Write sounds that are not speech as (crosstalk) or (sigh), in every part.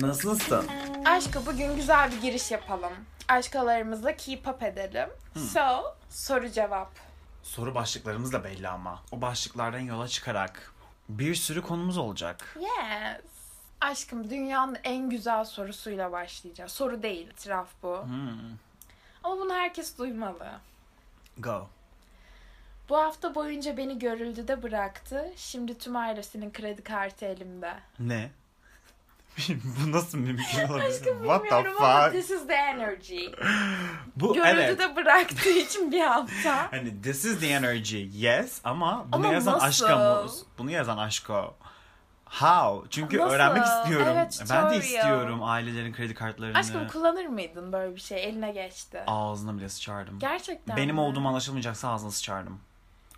Nasılsın? Aşkı bugün güzel bir giriş yapalım. Aşkalarımızla keep up edelim. So, soru cevap. Soru başlıklarımız da belli ama. O başlıklardan yola çıkarak bir sürü konumuz olacak. Yes. Aşkım dünyanın en güzel sorusuyla başlayacağız. Soru değil, itiraf bu. Hmm. Ama bunu herkes duymalı. Go. Bu hafta boyunca beni görüldüde bıraktı. Şimdi tüm ailesinin kredi kartı elimde. Ne? Bu nasıl mümkün olabilir? Aşkım What the ama fuck? this is the energy. (laughs) Bu Görüldüde evet. bıraktığı için bir hafta. (laughs) Hani this is the energy. Yes ama bunu Ama yazan nasıl? aşka mı? Bunu yazan aşko. How? Çünkü Nasıl? öğrenmek istiyorum. Evet, ben de istiyorum ailelerin kredi kartlarını. Aşkım kullanır mıydın böyle bir şey? Eline geçti. Ağzına bile sıçardım. Gerçekten Benim mi? olduğum anlaşılmayacaksa ağzına sıçardım.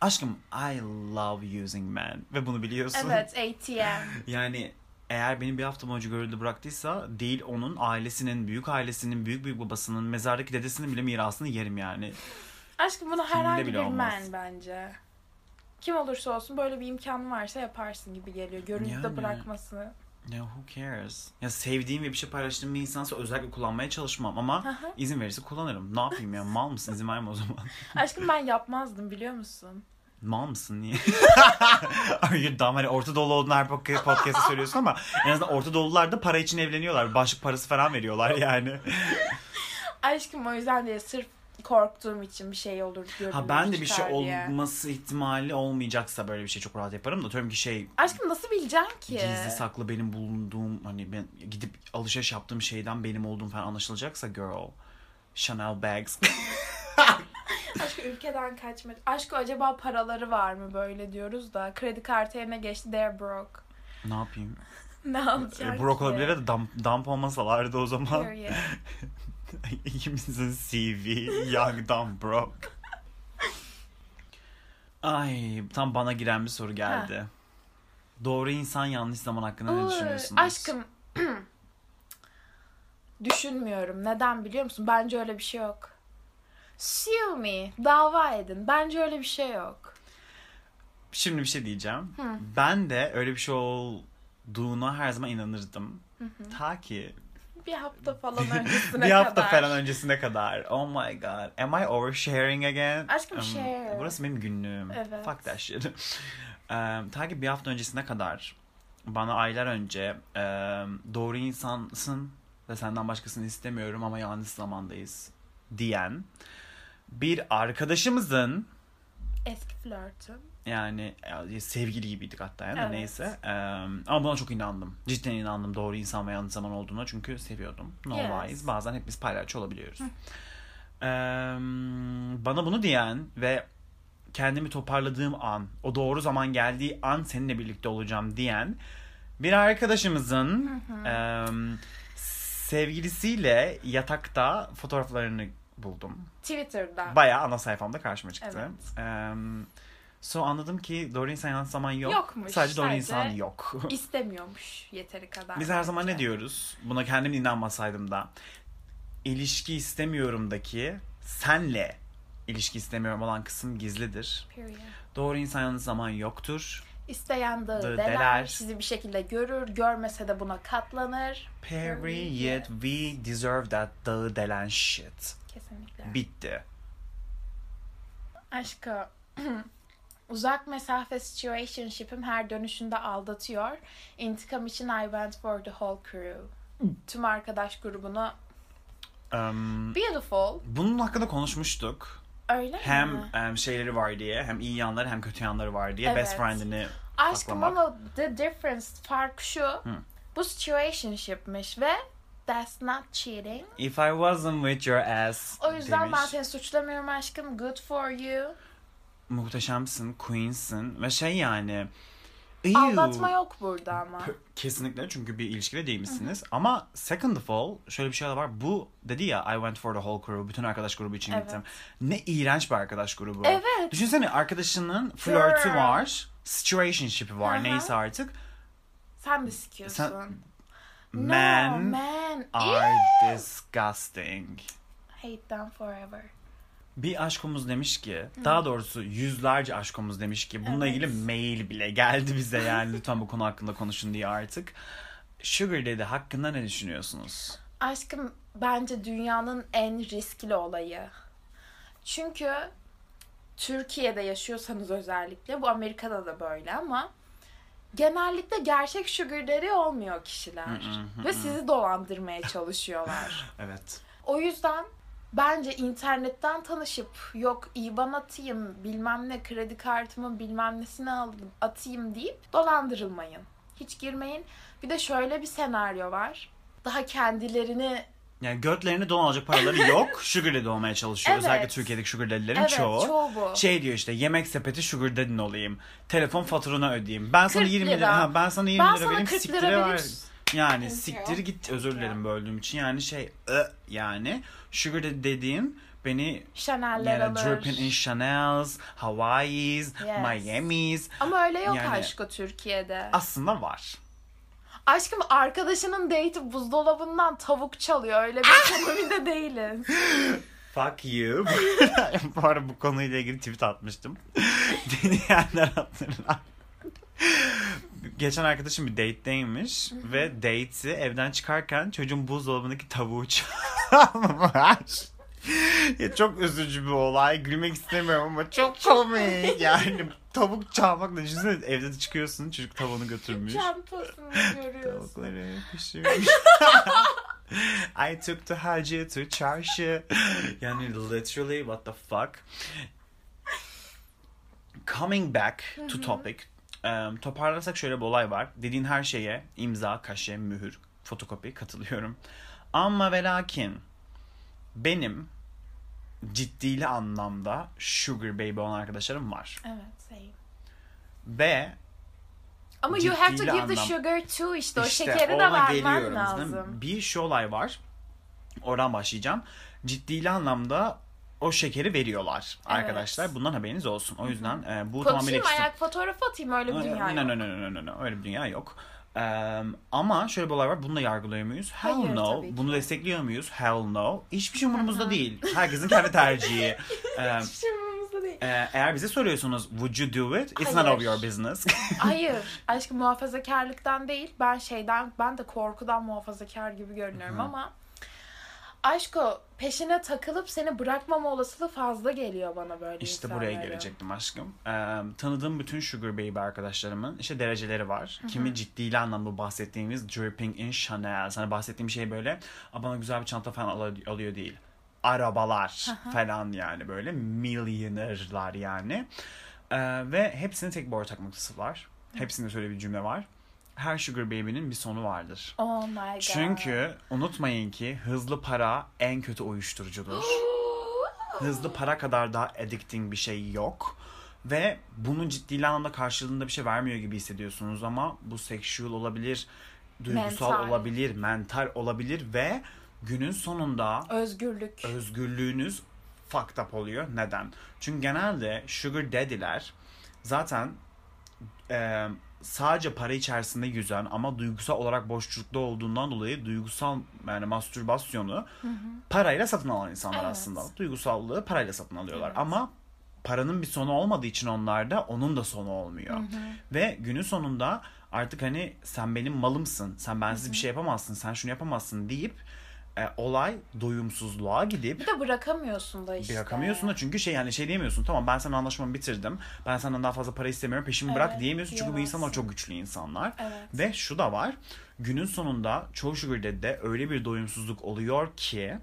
Aşkım I love using men. Ve bunu biliyorsun. Evet ATM. (laughs) Yani eğer beni bir hafta boyunca görüldü bıraktıysa değil onun ailesinin, büyük ailesinin, büyük büyük babasının, mezardaki dedesinin bile mirasını yerim yani. Aşkım bunu herhangi bir men bence. Kim olursa olsun böyle bir imkan varsa yaparsın gibi geliyor. Görüntüde Yani. bırakması. Ya who cares? Ya sevdiğim ve bir şey paylaştığım bir insansa özellikle kullanmaya çalışmam ama izin verirse kullanırım. Ne yapayım ya? Mal mısın? İzin verme o zaman. Aşkım ben yapmazdım biliyor musun? Mal mısın niye? Are you dumb? Hani Orta Doğulu olduğunu her podca- podcast'ta söylüyorsun ama en azından Orta Doğulular da para için evleniyorlar. Başlık parası falan veriyorlar yani. (laughs) Aşkım o yüzden değil sırf korktuğum için bir şey olur görülür Ha ben de bir şey diye. olması ihtimali olmayacaksa böyle bir şey çok rahat yaparım da diyorum ki şey Aşkım nasıl bileceksin ki? gizli saklı benim bulunduğum hani ben gidip alışveriş yaptığım şeyden benim olduğum falan anlaşılacaksa girl Chanel bags. (laughs) Aşkım ülkeden kaçmak. Aşkım acaba paraları var mı böyle diyoruz da. Kredi kartı yerine geçti they're broke. ne yapayım? (laughs) Ne alacak E, Brok ki? olabilir de dump, dump olmasalardı o zaman. (laughs) İkimizin CV young dumb broke. Ay tam bana giren bir soru geldi. Doğru insan yanlış zaman hakkında ne düşünüyorsunuz? Aşkım (clears throat) düşünmüyorum. Neden biliyor musun? Bence öyle bir şey yok. Sue me. Dava edin. Bence öyle bir şey yok. Şimdi bir şey diyeceğim. Hı. Ben de öyle bir şey olduğuna her zaman inanırdım. Ta ki Bir hafta falan (laughs) öncesine bir hafta kadar. falan öncesine kadar. Oh my god. Am I oversharing again? Aşkım, Um, share. Burası benim günlüğüm. Evet. Fuck that shit. (laughs) um, ta ki bir hafta öncesine kadar bana aylar önce um, doğru insansın ve senden başkasını istemiyorum ama yanlış zamandayız diyen bir arkadaşımızın Eski flörtüm. yani e, sevgili gibiydik hatta yani Evet. neyse. Eee, ama buna çok inandım. Cidden inandım doğru insan ve yanlış zaman olduğuna çünkü seviyordum. No Yes. lies. Bazen hepimiz paylaşçı olabiliyoruz. Eee, bana bunu diyen ve kendimi toparladığım an, o doğru zaman geldiği an seninle birlikte olacağım diyen bir arkadaşımızın eee, sevgilisiyle yatakta fotoğraflarını buldum. Twitter'da. Bayağı ana sayfamda karşıma çıktı. Evet. Eee, so anladım ki doğru insan yanlış zaman yok. Yokmuş, Sadece doğru sadece- insan yok. (laughs) İstemiyormuş yeteri kadar. Biz her zaman bence. ne diyoruz? Buna kendim inanmasaydım da. İlişki istemiyorumdaki senle ilişki istemiyorum olan kısım gizlidir. Period. Doğru insan yanlış zaman yoktur. İsteyen dağı deler, deler. sizi bir şekilde görür, görmese de buna katlanır. Period. We deserve that dağı delen shit. Kesinlikle. Bitti. Aşkı (clears throat) uzak mesafe situationship'im her dönüşünde aldatıyor. İntikam için I went for the whole crew. Tüm arkadaş grubunu Um, beautiful. bunun hakkında konuşmuştuk. Öyle Hem mi? em, şeyleri var diye, hem iyi yanları hem kötü yanları var diye. Evet. Best friend'ini Aşkım ama the difference fark şu. Bu situationship'miş ve that's not cheating. If I wasn't with your ass O yüzden demiş. ben seni suçlamıyorum aşkım. Good for you. Muhteşemsin, queensin ve şey yani... Ew. Aldatma yok burada ama. Kesinlikle çünkü bir ilişkide değilmişsiniz. Ama second of all şöyle bir şey de var. Bu dedi ya I went for the whole crew. Bütün arkadaş grubu için Evet. gittim. Ne iğrenç bir arkadaş grubu. Evet. Düşünsene arkadaşının flörtü var. Situationship'i var Aha. neyse artık. Sen de sikiyorsun. Sen- No, Men man. are Ew. disgusting. Hate them forever. Bir aşkomuz demiş ki, daha doğrusu yüzlerce aşkomuz demiş ki bununla Evet. ilgili mail bile geldi bize yani lütfen bu konu hakkında konuşun diye artık. Sugar Daddy hakkında ne düşünüyorsunuz? Aşkım bence dünyanın en riskli olayı. Çünkü Türkiye'de yaşıyorsanız özellikle bu Amerika'da da böyle ama genellikle gerçek sugar daddy olmuyor kişiler. Ve sizi dolandırmaya çalışıyorlar. (laughs) Evet. O yüzden bence internetten tanışıp yok IBAN atayım bilmem ne kredi kartımı bilmem nesini aldım atayım deyip dolandırılmayın. Hiç girmeyin. Bir de şöyle bir senaryo var. Daha kendilerini Yani götlerini don alacak paraları (laughs) yok. Sugar Daddy olmaya çalışıyor. Evet. Özellikle Türkiye'deki Sugar Daddy'lerin evet çoğu. çoğu bu. Şey diyor işte yemek sepeti Sugar Daddy'nin olayım. Telefon faturanı ödeyeyim. Ben sana 40 20 lira, lira. ha, ben sana 20 Ben lira sana vereyim 40 siktire lira ver. Yani Thank siktir git özür dilerim böldüğüm için. Yani şey ı, yani Sugar Daddy dediğim beni Chanel'ler yani alır. dripping in Chanel's, Hawaii's, Yes. Miami's Ama öyle yok Yani- aşkı Türkiye'de. aslında var. Aşkım arkadaşının date'i buzdolabından tavuk çalıyor. Öyle bir (laughs) ekonomide değiliz. Fuck you. (laughs) bu arada bu konuyla ilgili tweet atmıştım. (laughs) Dinleyenler hatırlar. Geçen arkadaşım bir date'deymiş ve date'i evden çıkarken çocuğun buzdolabındaki tavuğu çalmış. Ya çok üzücü bir olay. Gülmek istemiyorum ama çok komik. Yani tavuk çalmak da düşünsene evde de çıkıyorsun çocuk tavuğunu götürmüş. Çantasını görüyorsun. Tavukları pişirmiş. (laughs) I took the hacı to çarşı. Yani literally what the fuck. Coming back to topic. Um, toparlarsak şöyle bir olay var. Dediğin her şeye imza, kaşe, mühür, fotokopi katılıyorum. Ama ve lakin benim ciddili anlamda sugar baby olan arkadaşlarım var. Evet same. Ve Ama you have to give the anlam- sugar too işte. O İşte şekeri de vermen lazım. Bir şu olay var. Oradan başlayacağım. Ciddili anlamda o şekeri veriyorlar Evet. arkadaşlar. Bundan haberiniz olsun. O yüzden e, bu tamamıyla Konuşayım ayak fotoğrafı atayım öyle bir dünya no, yok. no, no, no, no, no, öyle bir dünya yok. Eee, ama şöyle bir olay var. Bunu da yargılıyor muyuz? Hell Hayır, no. Bunu destekliyor muyuz? Hell no. Hiçbir şey umurumuzda değil. Herkesin kendi tercihi. (laughs) Eee, Hiç umurumuzda değil. e, eğer bize soruyorsunuz would you do it? It's Hayır. none of your business. (laughs) Hayır. Aşkım muhafazakarlıktan değil. Ben şeyden ben de korkudan muhafazakar gibi görünüyorum ama Aşko peşine takılıp seni bırakmama olasılığı fazla geliyor bana böyle İşte insanların. buraya gelecektim aşkım. Ee, tanıdığım bütün Sugar Baby arkadaşlarımın işte dereceleri var. Kimi ciddiyle anlamda bahsettiğimiz dripping in Chanel. Sana bahsettiğim şey böyle "Aa, bana güzel bir çanta falan al- alıyor değil. Arabalar falan yani böyle millionaires yani. Ee, ve hepsinin tek bir ortak noktası var. Hepsinde şöyle bir cümle var. Her Sugar Baby'nin bir sonu vardır. Oh my god. Çünkü unutmayın ki hızlı para en kötü uyuşturucudur. (gasps) Hızlı para kadar daha addicting bir şey yok. Ve bunun ciddi anlamda karşılığında bir şey vermiyor gibi hissediyorsunuz ama bu sexual olabilir, duygusal Mental. olabilir, mental olabilir ve günün sonunda Özgürlük. özgürlüğünüz fucked up oluyor. Neden? Çünkü genelde sugar daddy'ler zaten e, sadece para içerisinde yüzen ama duygusal olarak boşlukta olduğundan dolayı duygusal yani mastürbasyonu parayla satın alan insanlar Evet. aslında. Duygusallığı parayla satın alıyorlar Evet. ama paranın bir sonu olmadığı için onlarda onun da sonu olmuyor. Ve günün sonunda artık hani sen benim malımsın, sen bensiz bir şey yapamazsın, sen şunu yapamazsın deyip e, olay doyumsuzluğa gidip Bir de bırakamıyorsun da işte. bırakamıyorsun da çünkü şey yani şey diyemiyorsun tamam ben senin anlaşmamı bitirdim. Ben senden daha fazla para istemiyorum peşimi bırak. Evet, diyemiyorsun. Çünkü bu insanlar çok güçlü insanlar. Evet. ve şu da var. Günün sonunda çoğu sugar daddy'de öyle bir doyumsuzluk oluyor ki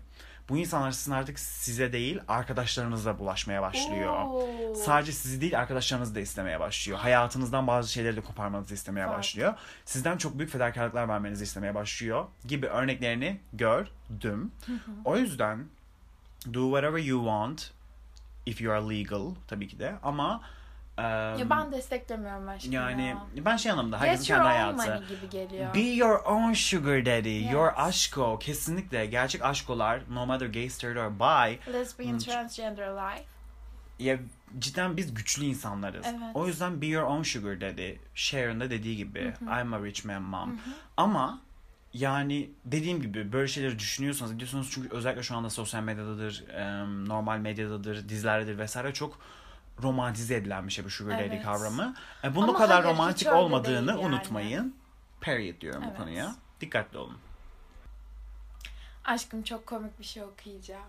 bu insanlar sizin artık size değil arkadaşlarınıza bulaşmaya başlıyor. Oo. Sadece sizi değil arkadaşlarınızı da istemeye başlıyor. Hayatınızdan bazı şeyleri de koparmanızı istemeye Evet. başlıyor. Sizden çok büyük fedakarlıklar vermenizi istemeye başlıyor gibi örneklerini gördüm. O yüzden do whatever you want if you are legal tabii ki de ama em, Ya ben desteklemiyorum aşkım yani ya. ben şey anlamda herkesin kendi hayatı. gibi geliyor. Be your own sugar daddy. Yes. Your aşko. Kesinlikle. Gerçek aşkolar no matter gay, straight or bi Lesbian, Hmm. transgender life. ya cidden biz güçlü insanlarız. Evet. O yüzden be your own sugar daddy. Sharon da dediği gibi I'm a rich man mom. Ama yani dediğim gibi böyle şeyleri düşünüyorsanız diyorsunuz çünkü özellikle şu anda sosyal medyadadır, normal medyadadır, dizilerdedir vesaire çok romantize edilen bir şey bu sugar daddy Evet. kavramı. E, bunun o Ama kadar hayır, romantik olmadığını yani. unutmayın. Period diyorum bu Evet. konuya. Dikkatli olun. Aşkım çok komik bir şey okuyacağım.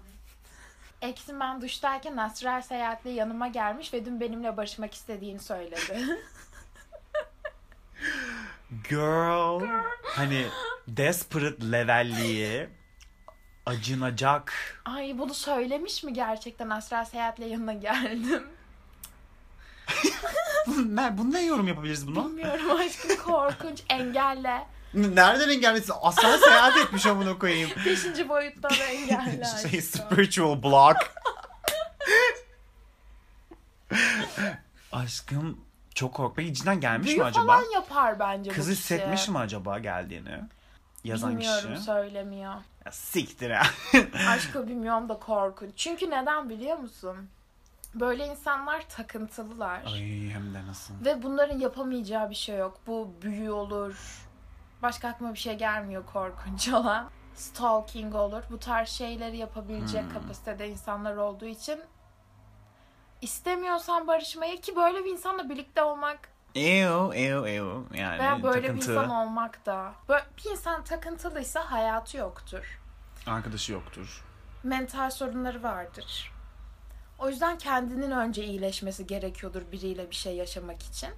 Eksim ben duştayken astral seyahatle yanıma gelmiş ve dün benimle barışmak istediğini söyledi. (laughs) Girl. Hani desperate levelliği acınacak. Ay bunu söylemiş mi gerçekten astral seyahatle yanına geldim? (laughs) ne, bunu ne yorum yapabiliriz buna? Bilmiyorum aşkım korkunç engelle. Nereden engellesin? Asla seyahat (laughs) etmiş amına koyayım. Beşinci boyuttan (laughs) engelle aşkım. şey spiritual block. Aşkım çok kork. Peki cidden gelmiş Büyü mi acaba? falan yapar bence Kız bu kişi. hissetmiş mi acaba geldiğini? Yazan Bilmiyorum kişi. söylemiyor. Ya siktir ha. Aşkı bilmiyorum da korkunç. Çünkü neden biliyor musun? Böyle insanlar takıntılılar. Ay hem de nasıl. Ve bunların yapamayacağı bir şey yok. Bu büyü olur. Başka aklıma bir şey gelmiyor korkunç (laughs) olan. Stalking olur. Bu tarz şeyleri yapabilecek Hmm. kapasitede insanlar olduğu için istemiyorsan barışmayı ki böyle bir insanla birlikte olmak Ew, ew, ew. Yani veya böyle takıntı. bir insan olmak da. Böyle bir insan takıntılıysa hayatı yoktur. Arkadaşı yoktur. Mental sorunları vardır. O yüzden kendinin önce iyileşmesi gerekiyordur biriyle bir şey yaşamak için.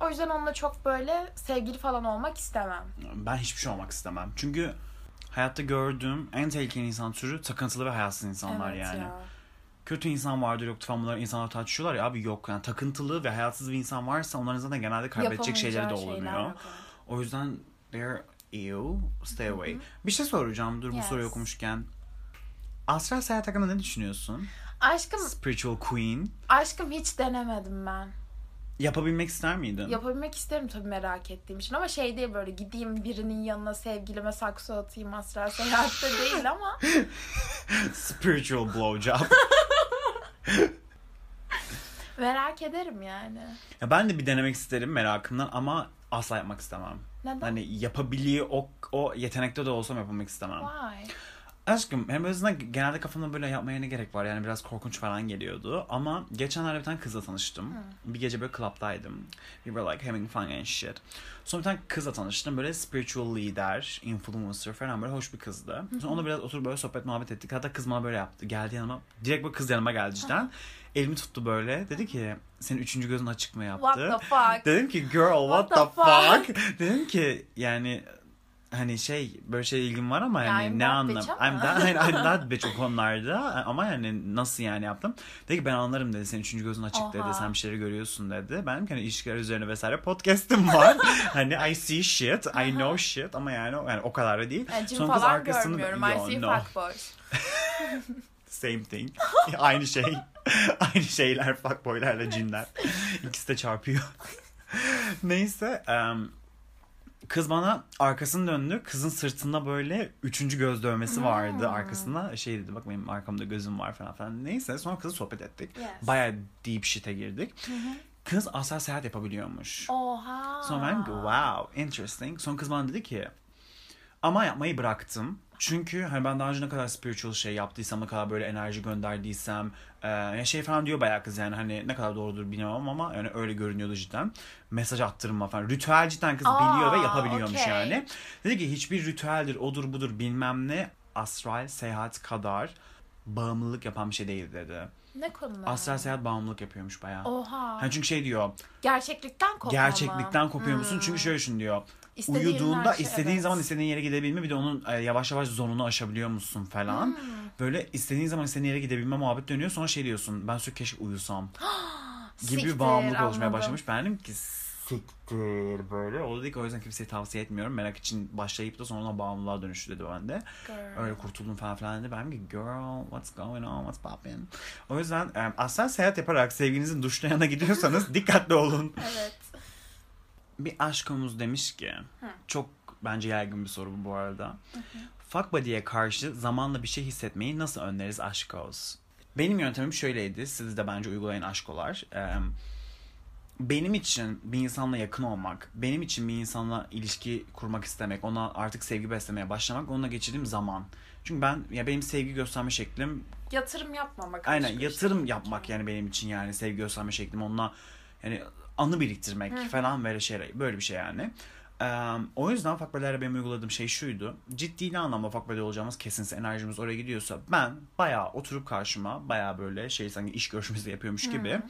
O yüzden onunla çok böyle sevgili falan olmak istemem. Ben hiçbir şey olmak istemem. Çünkü hayatta gördüğüm en tehlikeli insan türü takıntılı ve hayatsız insanlar evet yani. ya. Kötü insan vardır yoktur falan bunları insanlar tartışıyorlar ya abi yok yani takıntılı ve hayatsız bir insan varsa onların zaten genelde kaybedecek şeyleri de olmuyor. yok. O yüzden they're ew, stay away. Bir şey soracağım dur bu Yes. soruyu okumuşken. Astral seyahat hakkında ne düşünüyorsun? Aşkım, Spiritual Queen. aşkım hiç denemedim ben. Yapabilmek ister miydin? Yapabilmek isterim tabii merak ettiğim için ama şey değil böyle gideyim birinin yanına sevgilime sakso atayım astral seyahatte (laughs) değil ama Spiritual blowjob. (laughs) merak ederim yani. ya ben de bir denemek isterim merakımdan ama asla yapmak istemem. Neden? Hani yapabiliyor o, o yetenekte de olsam yapmak istemem. Why? Aşkım hem özünden genelde kafamda böyle yapmaya ne gerek var yani biraz korkunç falan geliyordu ama geçenlerde bir tane kızla tanıştım. Bir gece böyle club'daydım. We were like having fun and shit. Sonra bir tane kızla tanıştım böyle spiritual leader, influencer falan böyle hoş bir kızdı. Sonra onunla biraz oturup böyle sohbet muhabbet ettik. Hatta kız bana böyle yaptı. Geldi yanıma. Direkt böyle kız yanıma geldi cidden. Elimi tuttu böyle. Dedi ki senin üçüncü gözün açık mı yaptı? What the fuck? Dedim ki girl what, What the, the fuck? (laughs) Dedim ki yani hani şey böyle şey ilgim var ama yani I'm ne anlam? I'm that, I'm that (laughs) bitch o konularda ama yani nasıl yani yaptım? Dedi ki ben anlarım dedi senin üçüncü gözün açık dedi Oha. sen bir şeyleri görüyorsun dedi. Benim hani ilişkiler üzerine vesaire podcast'im var. (laughs) hani I see shit, I know shit ama yani, yani o kadar da değil. Yani Sonra kız arkasını- görmüyorum. Yo, I see no. fuckboys. (laughs) Same thing. Aynı şey. Aynı şeyler fuckboylarla cinler. İkisi de çarpıyor. Neyse. em, kız bana arkasını döndü. Kızın sırtında böyle üçüncü göz dövmesi vardı Hmm. arkasında. Şey dedi bak benim arkamda gözüm var falan filan. Neyse sonra kızla sohbet ettik. Yes. Baya deep shit'e girdik. Kız asla seyahat yapabiliyormuş. Oha. Sonra ben wow interesting. Sonra kız bana dedi ki ama yapmayı bıraktım. Çünkü hani ben daha önce ne kadar spiritual şey yaptıysam, ne kadar böyle enerji gönderdiysem, e, şey falan diyor bayağı kız yani hani ne kadar doğrudur bilmem ama yani öyle görünüyordu cidden. Mesaj attırma falan. Ritüel cidden kız Aa, biliyor ve yapabiliyormuş okey. yani. Dedi ki hiçbir ritüeldir, odur budur bilmem ne astral seyahat kadar bağımlılık yapan bir şey değil dedi. Ne konuda? Astral seyahat bağımlılık yapıyormuş bayağı. Oha. Hani çünkü şey diyor, Gerçeklikten kopma gerçeklikten kopuyor musun? Hmm. Çünkü şöyle düşün diyor. İstediğin Uyuduğunda şey, istediğin evet. zaman istediğin yere gidebilme bir de onun e, yavaş yavaş zonunu aşabiliyor musun falan. Hmm. Böyle istediğin zaman istediğin yere gidebilme muhabbet dönüyor. Sonra şey diyorsun ben sürekli keşke uyusam (gasps) gibi Siktir, bağımlılık oluşmaya anladım. başlamış. Ben dedim ki siktir böyle. O dedi ki o yüzden kimseye tavsiye etmiyorum. Merak için başlayıp da sonra bağımlılığa dönüştü dedi bende. Girl. Öyle kurtuldum falan filan dedi. Ben ki girl what's going on what's popping. O yüzden e, aslen seyahat yaparak sevginizin duşuna yanına gidiyorsanız (laughs) dikkatli olun. Evet. Bir aşkımız demiş ki çok bence yaygın bir soru bu bu arada. Fuck body'ye karşı zamanla bir şey hissetmeyi nasıl önleriz aşkos? Benim yöntemim şöyleydi. Siz de bence uygulayın aşkolar. Ee, benim için bir insanla yakın olmak, benim için bir insanla ilişki kurmak istemek, ona artık sevgi beslemeye başlamak, onunla geçirdiğim zaman. Çünkü ben ya benim sevgi gösterme şeklim Yatırım yapmamak. Aynen yatırım işte. yapmak yani benim için yani sevgi gösterme şeklim onunla yani anı biriktirmek falan böyle şeyler böyle bir şey yani. Eee, o yüzden fuck buddy'lere benim uyguladığım şey şuydu. Ciddi anlamda fuck buddy olacağımız kesinse enerjimiz oraya gidiyorsa ben bayağı oturup karşıma bayağı böyle şey sanki iş görüşmesi yapıyormuş gibi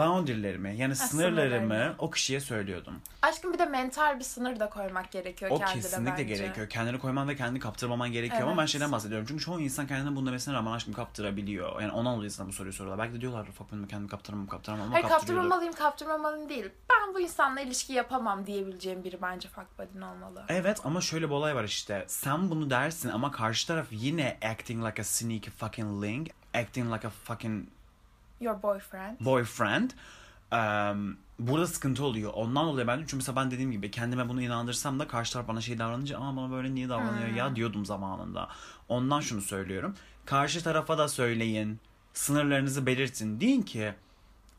boundary'lerimi yani sınırlarımı o kişiye söylüyordum. Aşkım bir de mental bir sınır da koymak gerekiyor O kendine kesinlikle bence. gerekiyor. Kendini koyman ve kendini kaptırmaman gerekiyor ama ben Evet. şeyden bahsediyorum. Çünkü çoğu insan kendini bunu demesine rağmen aşkım kaptırabiliyor. Yani ondan dolayı sana bu soruyu soruyorlar. Belki de diyorlar fuck ben kendimi kaptıramam kaptıramam ama Hayır kaptırmamalıyım kaptırmamalıyım değil. Ben bu insanla ilişki yapamam diyebileceğim biri bence fuck buddy'nin olmalı. Evet ama şöyle bir olay var işte. Sen bunu dersin ama karşı taraf yine acting like a sneaky fucking link. Acting like a fucking Your boyfriend. boyfriend. Um, burada sıkıntı oluyor. Ondan dolayı ben çünkü mesela ben dediğim gibi kendime bunu inandırsam da karşı taraf bana şey davranınca ama bana böyle niye davranıyor ya diyordum zamanında. Ondan şunu söylüyorum. Karşı tarafa da söyleyin. Sınırlarınızı belirtin. Deyin ki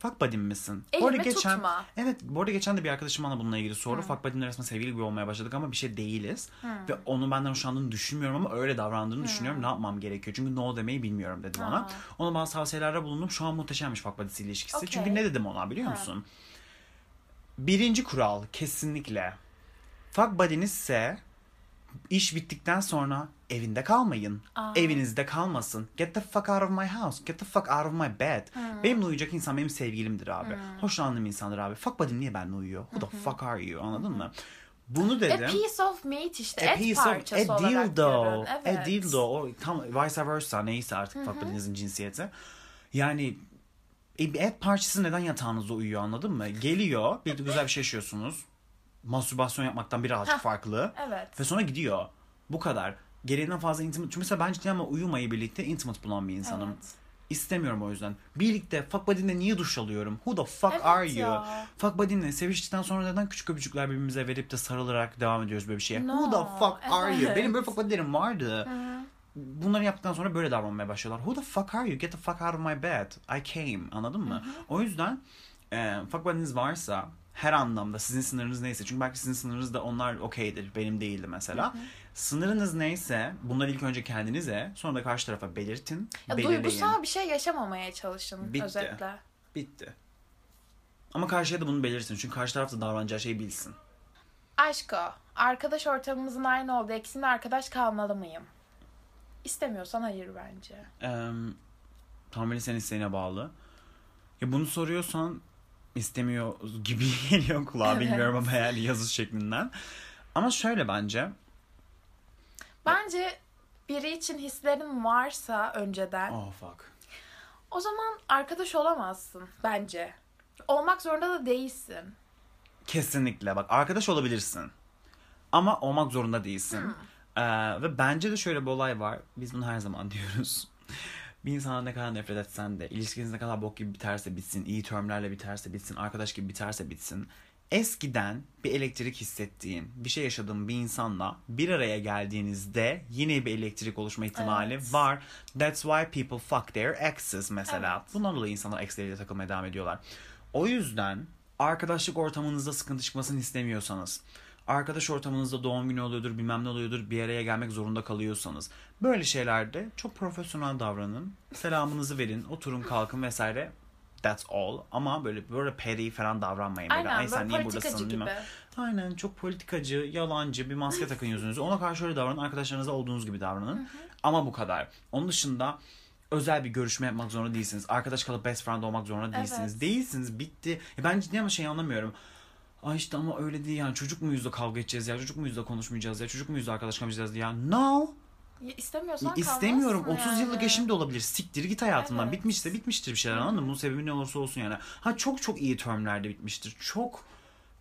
fuck buddy'm misin? Bu arada Elimi tutma. Evet bu arada geçen de bir arkadaşım bana bununla ilgili sordu. Fuck buddy'mle resmen sevgili gibi olmaya başladık ama bir şey değiliz. Ve onun benden hoşlandığını düşünmüyorum ama öyle davrandığını düşünüyorum. Ne yapmam gerekiyor? Çünkü no demeyi bilmiyorum dedi bana. Aa. Ona bazı tavsiyelerde bulundum. Şu an muhteşemmiş fuck buddy'si ilişkisi. Okey. Çünkü ne dedim ona biliyor Ha. musun? Birinci kural kesinlikle. Fuck buddy'nizse iş bittikten sonra evinde kalmayın. Aa. Evinizde kalmasın. Get the fuck out of my house. Get the fuck out of my bed. Benimle uyuyacak insan benim sevgilimdir abi. Hoşlandığım insandır abi. Fuck buddy niye benimle uyuyor? Who the fuck are you? Anladın mı? Bunu A dedim. piece of meat işte. A Et piece of a dildo. görün. Evet. A dildo. O tam vice versa neyse artık fuck buddy'nizin cinsiyeti. Yani e, et parçası neden yatağınızda uyuyor anladın mı? Geliyor, birlikte güzel bir şey yaşıyorsunuz. Mastürbasyon yapmaktan birazcık farklı. Evet. Ve sonra gidiyor. Bu kadar. Gereğinden fazla intimate. Çünkü mesela ben cidden ama uyumayı birlikte intimate bulan bir insanım. Evet. İstemiyorum o yüzden. Birlikte fuck buddy'nle niye duş alıyorum? Who the fuck Evet are you? ya. Fuck buddy'nle seviştikten sonra neden küçük öpücükler birbirimize verip de sarılarak devam ediyoruz böyle bir şeye? No, Who the fuck are you? evet. Benim böyle fuck buddy'lerim vardı. Bunları yaptıktan sonra böyle davranmaya başlıyorlar. Who the fuck are you? Get the fuck out of my bed. I came. Anladın mı? O yüzden e, fuck buddy'niz varsa her anlamda sizin sınırınız neyse çünkü belki sizin sınırınız da onlar okeydir benim değildi mesela. Sınırınız neyse bunları ilk önce kendinize sonra da karşı tarafa belirtin. Ya belirleyin. duygusal bir şey yaşamamaya çalışın Bitti. özetle. Bitti. Ama karşıya da bunu belirtin çünkü karşı taraf da davranacağı şeyi bilsin. Aşko, arkadaş ortamımızın aynı olduğu eksinde arkadaş kalmalı mıyım? İstemiyorsan hayır bence. Eee tamamen senin isteğine bağlı. Ya bunu soruyorsan istemiyor gibi (laughs) geliyor kulağa Evet. bilmiyorum ama yani yazı şeklinden. Ama şöyle bence. Bence biri için hislerin varsa önceden Oh fuck. o zaman arkadaş olamazsın bence. Olmak zorunda da değilsin. Kesinlikle bak arkadaş olabilirsin. Ama olmak zorunda değilsin. Hmm. Ee, ve bence de şöyle bir olay var. Biz bunu her zaman (laughs) diyoruz. Bir insana ne kadar nefret etsen de, ilişkiniz ne kadar bok gibi biterse bitsin, iyi termlerle biterse bitsin, arkadaş gibi biterse bitsin. Eskiden bir elektrik hissettiğin, bir şey yaşadığın bir insanla bir araya geldiğinizde yine bir elektrik oluşma ihtimali Evet. var. That's why people fuck their exes mesela. Evet. Bundan dolayı insanlar exleriyle takılmaya devam ediyorlar. O yüzden arkadaşlık ortamınızda sıkıntı çıkmasını istemiyorsanız, arkadaş ortamınızda doğum günü oluyordur, bilmem ne oluyordur, bir araya gelmek zorunda kalıyorsanız, böyle şeylerde çok profesyonel davranın, selamınızı verin, oturun, kalkın vesaire. That's all. Ama böyle böyle petty falan davranmayın. Böyle, Aynen Ay sen böyle niye buradasın gibi. bilmem. Aynen çok politikacı, yalancı bir maske takın yüzünüze. Ona karşı öyle davranın. Arkadaşlarınıza olduğunuz gibi davranın. Ama bu kadar. Onun dışında özel bir görüşme yapmak zorunda değilsiniz. Arkadaş kalıp best friend olmak zorunda değilsiniz. Evet. Değilsiniz. Bitti. Ya ben ciddi ama şey anlamıyorum. Ay işte ama öyle değil yani. Çocuk muyuz da kavga edeceğiz ya? Çocuk muyuz da konuşmayacağız ya? Çocuk muyuz da arkadaş kalmayacağız ya? No. Ya İstemiyorsan İstemiyorum. kalmazsın 30 yıllık yani. eşim de olabilir. Siktir git hayatımdan. Evet. Bitmişse bitmiştir bir şeyler anladın mı? Bunun sebebi ne olursa olsun yani. Ha çok çok iyi termlerde bitmiştir. Çok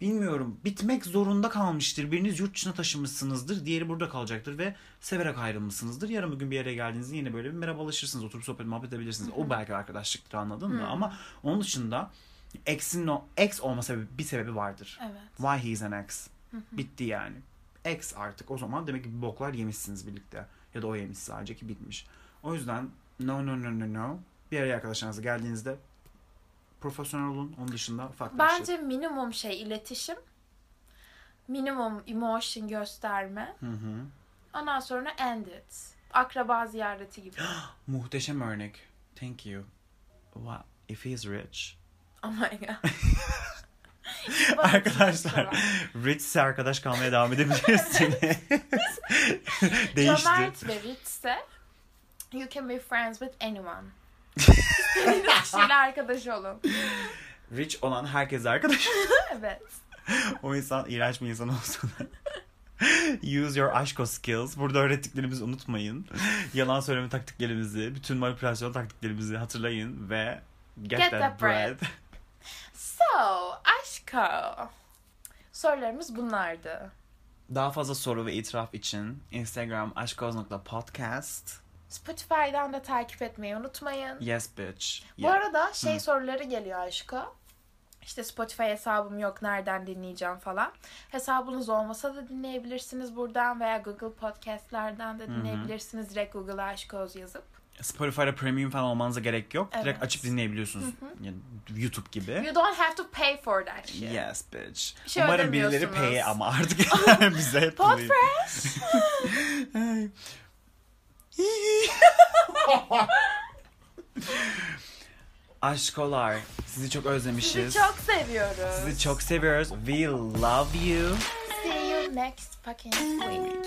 bilmiyorum. Bitmek zorunda kalmıştır. Biriniz yurt dışına taşınmışsınızdır. Diğeri burada kalacaktır ve severek ayrılmışsınızdır. Yarın bugün bir yere geldiğinizde yine böyle bir merhabalaşırsınız. Oturup sohbet muhabbet edebilirsiniz. O belki arkadaşlıktır anladın mı? Ama onun dışında ex'in o ex olma sebebi bir sebebi vardır. Evet. Why he is an ex. Bitti yani. Ex artık. O zaman demek ki bir boklar yemişsiniz birlikte. Ya da o yemiş sadece ki bitmiş. O yüzden no no no no no. Bir araya arkadaşlarınızla geldiğinizde profesyonel olun. Onun dışında farklı bir şey. Bence minimum şey iletişim. Minimum emotion gösterme. Hı hı. Ondan sonra end it. Akraba ziyareti gibi. (gasps) Muhteşem örnek. Thank you. What? If he's rich. Oh my god. Arkadaşlar Rich ise arkadaş kalmaya devam edebilirsiniz. (laughs) (laughs) Değişti. Cömert ve richse you can be friends with anyone. (laughs) İstediğiniz kişiyle arkadaş olun. Rich olan herkes arkadaş. evet. o insan iğrenç bir insan olsun. Use your aşko skills. Burada öğrettiklerimizi unutmayın. Yalan söyleme taktiklerimizi, bütün manipülasyon taktiklerimizi hatırlayın ve get, Get that, that bread. bread. So, aşko. Sorularımız bunlardı. Daha fazla soru ve itiraf için Instagram aşkoz.podcast. Spotify'dan da takip etmeyi unutmayın. Yes bitch. Bu Yeah. arada şey soruları geliyor aşko. İşte Spotify hesabım yok nereden dinleyeceğim falan. Hesabınız olmasa da dinleyebilirsiniz buradan veya Google Podcast'lerden de dinleyebilirsiniz. Direkt Google'a aşkoz yazıp. Spotify'da premium falan olmanıza gerek yok. Direkt Evet. açıp dinleyebiliyorsunuz. Yani YouTube gibi. You don't have to pay for that shit. Yes bitch. Bir şey Umarım birileri pay (laughs) ama artık (laughs) bize hep Podfresh. (laughs) Aşkolar. Sizi çok özlemişiz. Sizi çok seviyoruz. Sizi çok seviyoruz. We love you. See you next fucking week.